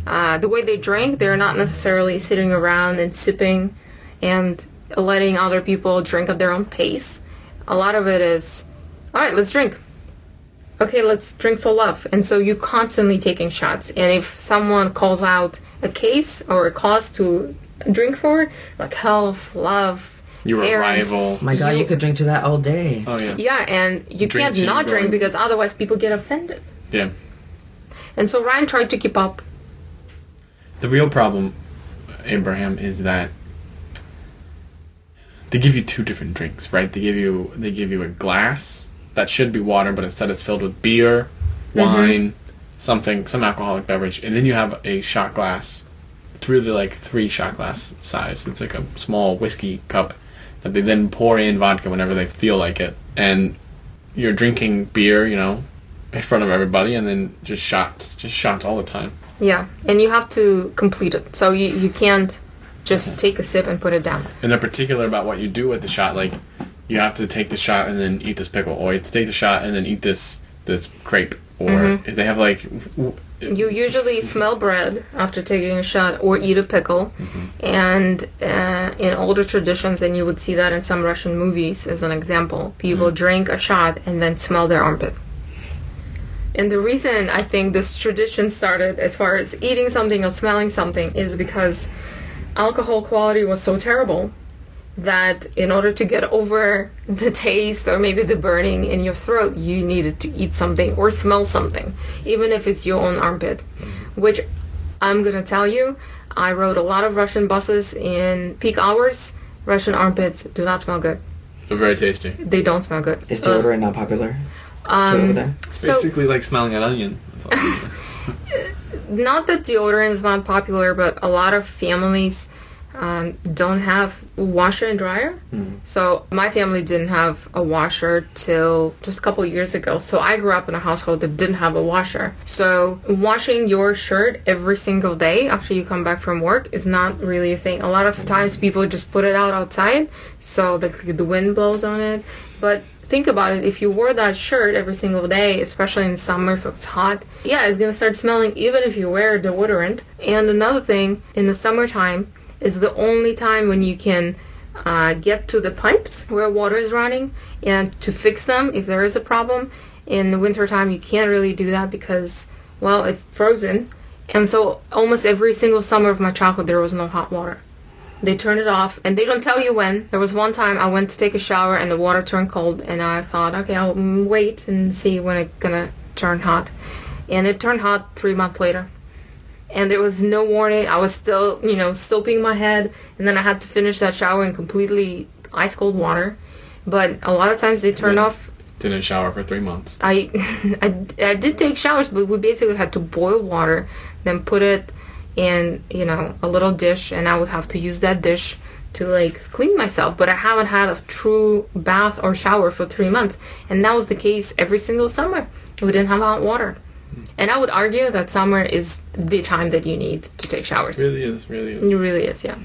uh, the way they drink, they're not necessarily sitting around and sipping and letting other people drink at their own pace. A lot of it is, all right, let's drink. Okay, let's drink for love. And so you're constantly taking shots. And if someone calls out a case or a cause to drink for, like health, love, You were a rival. My god, you, You- could drink to that all day. Oh yeah. Yeah, and you Drink can't not drink going- because otherwise people get offended. Yeah. And so Ryan tried to keep up. The real problem, Abraham, is that they give you two different drinks, right? They give you they give you a glass that should be water, but instead it's filled with beer, mm-hmm. wine, something, some alcoholic beverage, and then you have a shot glass. It's really like three shot glass size. It's like a small whiskey cup that they then pour in vodka whenever they feel like it, and you're drinking beer, you know, in front of everybody, and then just shots, just shots all the time. Yeah, and you have to complete it. So you, you can't just take a sip and put it down. and they're particular about what you do with the shot. Like, you have to take the shot and then eat this pickle, or you have to take the shot and then eat this this crepe, or mm-hmm. if they have like, w- You usually mhm. smell bread after taking a shot or eat a pickle. Mm-hmm. And uh, in older traditions, and you would see that in some Russian movies as an example, people mm. drink a shot and then smell their armpit. And the reason I think this tradition started as far as eating something or smelling something is because alcohol quality was so terrible that in order to get over the taste or maybe the burning in your throat, you needed to eat something or smell something, even if it's your own armpit. Which I'm gonna tell you, I rode a lot of Russian buses in peak hours. Russian armpits do not smell good. they're very tasty. They don't smell good. Is Uh, deodorant not popular? over um, there? so Basically, like smelling an onion. Not that deodorant is not popular, but a lot of families um, don't have washer and dryer. So my family didn't have a washer till just a couple years ago. So I grew up in a household that didn't have a washer. So washing your shirt every single day after you come back from work is not really a thing. A lot of times people just put it out outside so the, the wind blows on it. But think about it if you wore that shirt every single day especially in the summer if it's hot yeah it's going to start smelling even if you wear deodorant and another thing in the summertime is the only time when you can uh, get to the pipes where water is running and to fix them if there is a problem in the wintertime you can't really do that because well it's frozen and so almost every single summer of my childhood there was no hot water they turn it off and they don't tell you when. There was one time I went to take a shower and the water turned cold and I thought, okay, I'll wait and see when it's gonna turn hot. And it turned hot three months later. And there was no warning. I was still, you know, soaping my head and then I had to finish that shower in completely ice cold water. But a lot of times they turn Yeah. off Didn't shower for three months. I, I I did take showers, but we basically had to boil water, then put it in you know a little dish, and I would have to use that dish to like clean myself. But I haven't had a true bath or shower for three months, and that was the case every single summer. We didn't have hot water, and I would argue that summer is the time that you need to take showers. Really is, really is. It really is, yeah.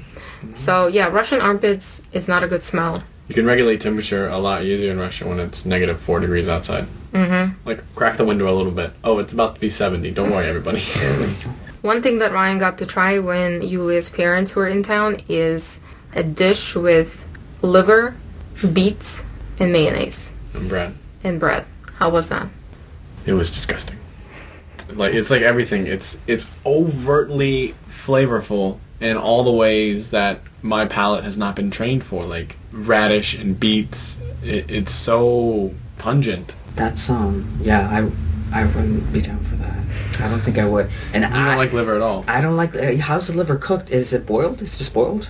So yeah, Russian armpits is not a good smell. You can regulate temperature a lot easier in Russia when it's negative four degrees outside. hmm Like crack the window a little bit. Oh, it's about to be seventy. Don't worry, everybody. One thing that Ryan got to try when Yulia's parents were in town is a dish with liver, beets, and mayonnaise and bread. and bread. How was that? It was disgusting. Like it's like everything. It's it's overtly flavorful in all the ways that my palate has not been trained for. Like radish and beets. It, it's so pungent. That's um yeah I I wouldn't be down for that. I don't think I would. And I I don't like liver at all. I don't like uh, how's the liver cooked? Is it boiled? Is it just boiled?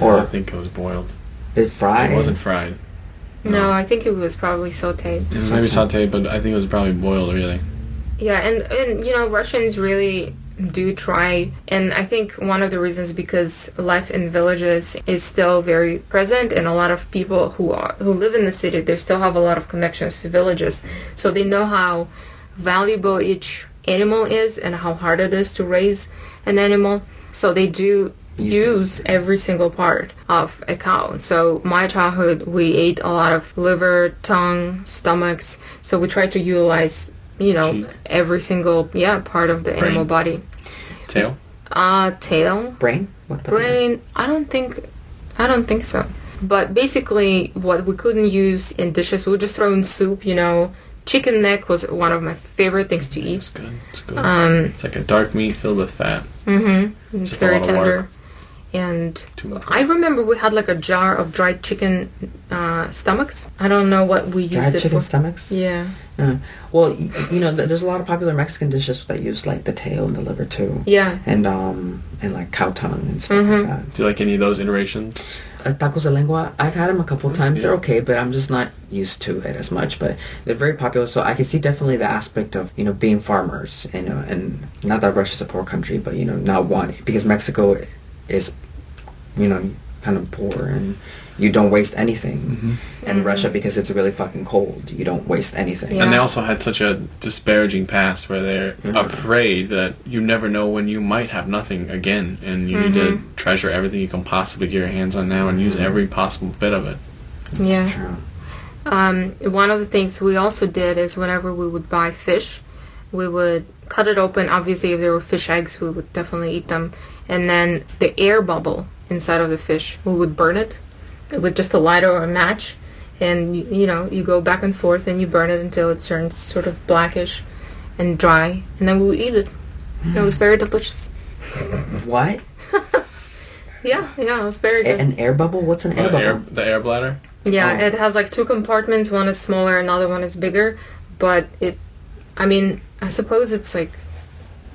Or Or- I think it was boiled. Is it fried? It wasn't fried. No, I think it was probably sauteed. It was maybe sauteed, but I think it was probably boiled. Really. Yeah, and and you know Russians really do try, and I think one of the reasons because life in villages is still very present, and a lot of people who are who live in the city they still have a lot of connections to villages, so they know how valuable each animal is and how hard it is to raise an animal. So they do Use use every single part of a cow. So my childhood, we ate a lot of liver, tongue, stomachs. So we tried to utilize, you know, Cheek. every single yeah part of the animal body. Tail. Uh, tail, brain? What brain. I don't think, I don't think so. But basically, what we couldn't use in dishes, we would just throw in soup. You know, chicken neck was one of my favorite things to eat. It's good. It's good. Um, it's like a dark meat filled with fat. mm-hmm. It's Just a very lot of tender. work. And I remember we had like a jar of dried chicken uh, stomachs. I don't know what we used Dried it chicken for. stomachs? Yeah. Uh, well, y- you know, there's a lot of popular Mexican dishes that use like the tail and the liver too, Yeah. and um and like cow tongue and stuff Mhm. like that. Do you like any of those iterations? Uh, tacos de lengua, I've had them a couple of times. They're okay, but I'm just not used to it as much. But they're very popular, so I can see definitely the aspect of you know being farmers, you know, and not that Russia's a poor country, but you know not wanting because Mexico is, you know, kind of poor and you don't waste anything. And Mhm. Russia, because it's really fucking cold, you don't waste anything. Yeah. And they also had such a disparaging past where they're Mhm. afraid that you never know when you might have nothing again, and you need to treasure everything you can possibly get your hands on now and use every possible bit of it. Yeah. True. Um, one of the things we also did is whenever we would buy fish, we would cut it open. Obviously, if there were fish eggs, we would definitely eat them. And then the air bubble inside of the fish, we would burn it with just a lighter or a match. And, you, you know, you go back and forth and you burn it until it turns sort of blackish and dry. And then we would eat it. And it was very delicious. What? Yeah, yeah, it was very A- good. an air bubble? What's an air the, bubble? air, the air bladder. Yeah, Oh. it has like two compartments. One is smaller, another one is bigger. But it, I mean, I suppose it's like,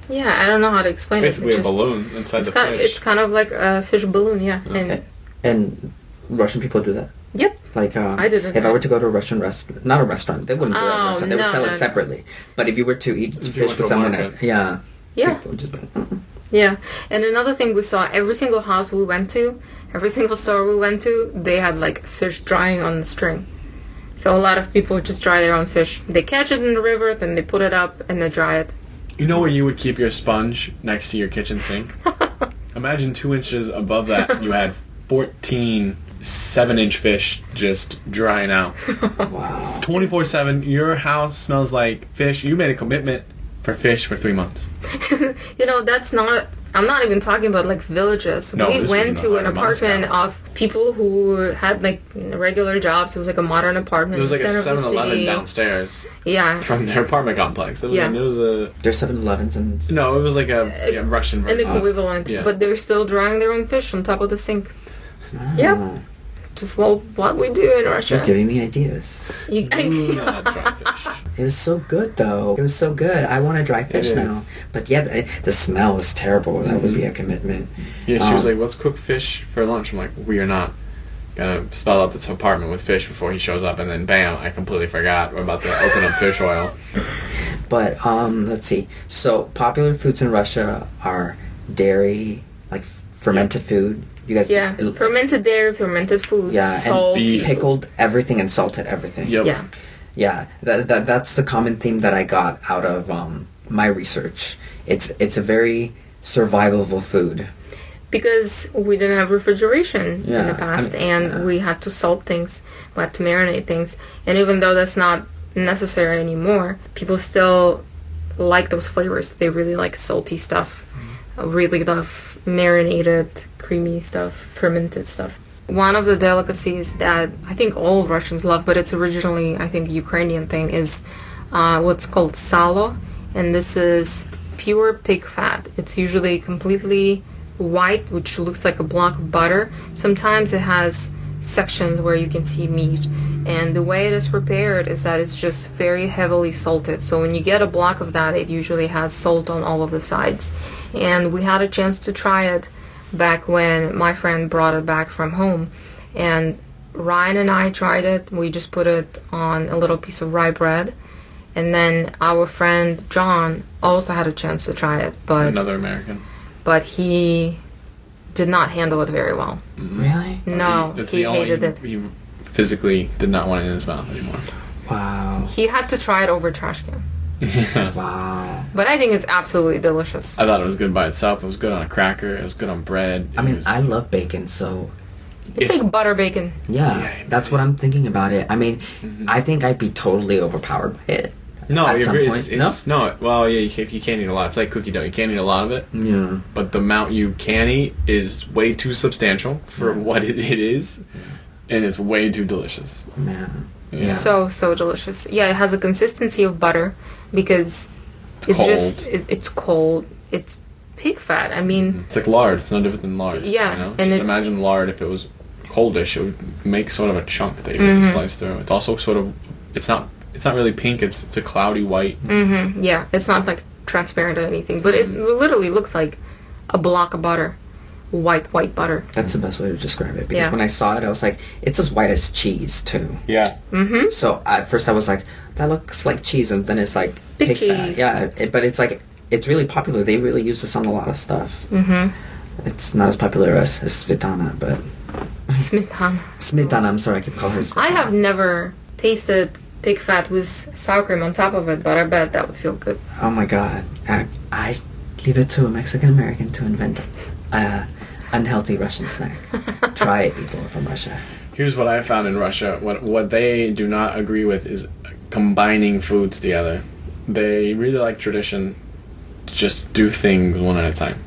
yeah, I don't know how to explain Basically it. a It's just, balloon inside it's the kind, fish. it's kind of like a fish balloon, yeah. And Okay. And Russian people do that. Yep. Like, uh, I didn't If I were to go to a Russian restaurant, not a restaurant, they wouldn't do it at a Oh, restaurant. They would sell no, it no. separately. But if you were to eat If fish with someone, market. at, yeah, yeah, people would just be, like, "Mm-mm." Yeah, and another thing we saw, every single house we went to, every single store we went to, they had like fish drying on the string. So a lot of people just dry their own fish. They catch it in the river, then they put it up and they dry it. You know where you would keep your sponge next to your kitchen sink? Imagine two inches above that, you had 14 seven inch fish just drying out. Wow. 24 7, your house smells like fish. You made a commitment for fish for three months. you know, that's not. I'm not even talking about like villages. No, we went to an apartment Moscow. of people who had like regular jobs. It was like a modern apartment. It was like a 7-Eleven downstairs Yeah, from their apartment complex. It was, Yeah. it was a. There's 7-Elevens and No, it was like a uh, yeah, Russian an version. equivalent. yeah. But they're still drying their own fish on top of the sink. Oh, Yep. Just well, what we do in Russia. You're giving me ideas. You, Do not dry fish. It was so good though. It was so good. I want to dry fish now. But yeah, the, the smell was terrible. That would be Mm-hmm. a commitment. Yeah, she was Um, like, let's cook fish for lunch. I'm like, we are not gonna spell out this apartment with fish before he shows up. And then bam, I completely forgot. We're about to open up fish oil. But um, let's see. So popular foods in Russia are dairy, like fermented food. You guys, yeah, fermented dairy, fermented foods, Yeah, salt. and beef. pickled everything and salted everything. Yep. Yeah, Yeah, that, that that's the common theme that I got out of um, my research. It's it's a very survivable food. because we didn't have refrigeration in the past, I'm- and yeah. we had to salt things, we had to marinate things, and even though that's not necessary anymore, people still like those flavors. They really like salty stuff. Mm-hmm. Really love marinated, creamy stuff, fermented stuff. One of the delicacies that I think all Russians love, but it's originally I think Ukrainian thing, is uh, what's called salo, and this is pure pig fat. It's usually completely white, which looks like a block of butter. Sometimes it has sections where you can see meat. And the way it is prepared is that it's just very heavily salted. So when you get a block of that, it usually has salt on all of the sides. And we had a chance to try it back when my friend brought it back from home. And Ryan and I tried it. We just put it on a little piece of rye bread. And then our friend John also had a chance to try it, but Another American. but he did not handle it very well. Mm-hmm. Really? No, It's he the only hated it. he physically did not want it in his mouth anymore. Wow. He had to try it over trash can. Yeah. Wow. But I think it's absolutely delicious. I thought it was good by itself. It was good on a cracker. It was good on bread. I mean, was- I love bacon, so It's It's- like butter bacon. yeah, Yeah, that's what I'm thinking about it. I mean, Mhm. I think I'd be totally overpowered by it. no, at some right. point, It's, it's no. Well, yeah, you can't, you can't eat a lot. It's like cookie dough. You can't eat a lot of it, Yeah. but the amount you can eat is way too substantial for what it, it is, and it's way too delicious. Man. Yeah. So so delicious. Yeah, it has a consistency of butter because it's, cold. just it, it's cold. It's pig fat. I mean, It's like lard. It's no different than lard. Yeah, You know? and Just it- imagine lard if it was coldish. It would make sort of a chunk that you Mhm. to slice through. It's also sort of. It's not. It's not really pink. It's it's a cloudy white. hmm yeah, it's not like transparent or anything, but it literally looks like a block of butter, white white butter. That's the best way to describe it. Because Yeah. when I saw it, I was like, it's as white as cheese, too. Yeah. Mm-hmm. So at first I was like, that looks like cheese, and then it's like Pig pig fat. cheese. Yeah, it, but it's like, it's really popular. They really use this on a lot of stuff. Mm-hmm. It's not as popular as, as Smetana, but Smetana. Smetana. I'm sorry, I keep calling her. Smetana. I have never tasted pig fat with sour cream on top of it, but I bet that would feel good. Oh my god, I, I leave it to a Mexican American to invent a unhealthy Russian snack. Try it, people from Russia. Here's what I found in Russia. What what they do not agree with is combining foods together. They really like tradition. to Just do things one at a time.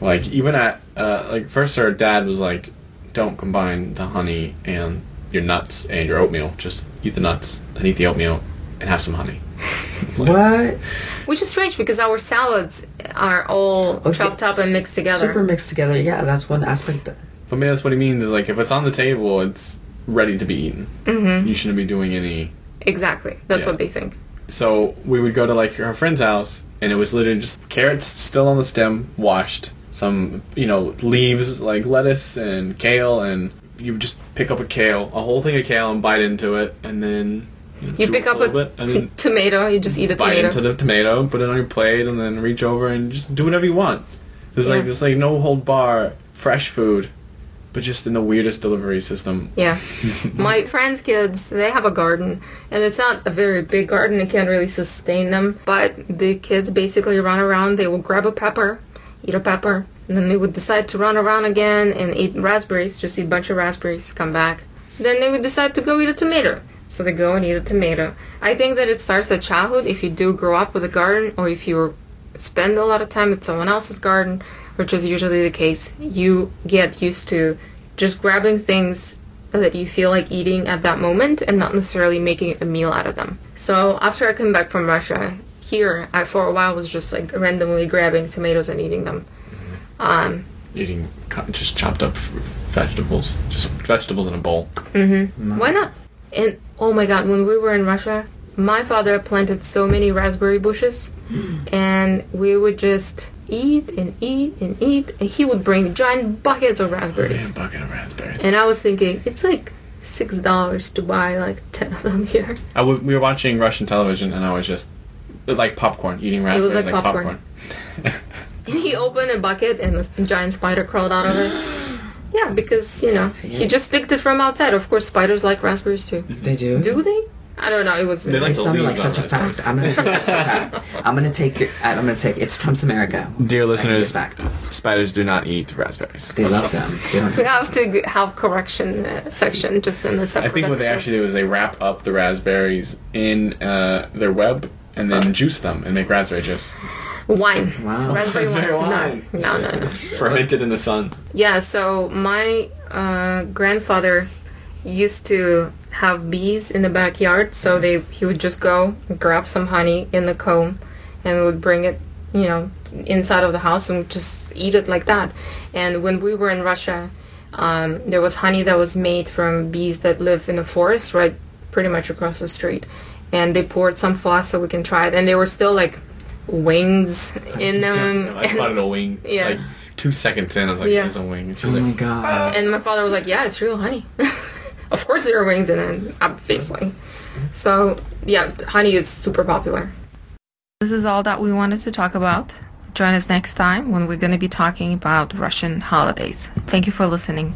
Like even at uh, like first our dad was like, don't combine the honey and your nuts and your oatmeal. Just eat the nuts and eat the oatmeal and have some honey. It's like- What? Which is strange because our salads are all Okay. chopped up and mixed together. Super mixed together. Yeah, that's one aspect. That, But maybe that's what he means is like if it's on the table, it's ready to be eaten. hmm You shouldn't be doing any Exactly. That's Yeah. what they think. So we would go to like our friend's house, and it was literally just carrots still on the stem, washed. Some you know leaves like lettuce and kale, and you would just pick up a kale, a whole thing of kale, and bite into it, and then You chew pick up a then tomato, you just eat a bite tomato. into the tomato, put it on your plate, and then reach over and just do whatever you want. There's Yeah. like there's like no hold bar fresh food, but just in the weirdest delivery system. Yeah. My friends' kids, they have a garden, and it's not a very big garden. It can't really sustain them. But the kids basically run around. They will grab a pepper, eat a pepper, and then they would decide to run around again and eat raspberries, just eat a bunch of raspberries, come back. Then they would decide to go eat a tomato. So they go and eat a tomato. I think that it starts at childhood if you do grow up with a garden or if you spend a lot of time at someone else's garden, which is usually the case. You get used to just grabbing things that you feel like eating at that moment and not necessarily making a meal out of them. So after I came back from Russia, here I for a while was just like randomly grabbing tomatoes and eating them. Mm-hmm. Um, Eating just chopped up vegetables, just vegetables in a bowl. Mm-hmm. Mm-hmm. why not? And oh my god, when we were in Russia, my father planted so many raspberry bushes, hmm. and we would just eat and eat and eat. And he would bring giant buckets of raspberries. a bucket of raspberries. And I was thinking, it's like six dollars to buy like ten of them here. I w- we were watching Russian television, and I was just like popcorn, eating raspberries It was like like, popcorn. popcorn. He opened a bucket and a giant spider crawled out of it. Yeah, because, you know, he just picked it from outside. Of course, spiders like raspberries too. They do. Do they? I don't know. It was. They like It sounded like such a fact. I'm gonna take it. I'm gonna take it. I'm gonna take. It's Trump's America. Dear listeners, it back. spiders do not eat raspberries. They love them. They we have to have correction uh, section just in the separate. I think what they actually do is they wrap up the raspberries in uh, their web and then juice them and make raspberry juice. Wine. Wow. Raspberry wine. Wine. No, no, no, no. Fermented in the sun. Yeah, so my uh, grandfather used to have bees in the backyard, so they he would just go grab some honey in the comb and would bring it, you know, inside of the house and just eat it like that. And when we were in Russia, um, there was honey that was made from bees that live in the forest, right, pretty much across the street. And they poured some for us so we can try it, and they were still like wings in them. I spotted a wing. Yeah. Like two seconds in, I was like, Yeah. "There's a wing." It's Oh my really god. Ah. And my father was like, "Yeah, it's real honey. of course there are wings in it, obviously." So yeah, honey is super popular. This is all that we wanted to talk about. Join us next time when we're going to be talking about Russian holidays. Thank you for listening.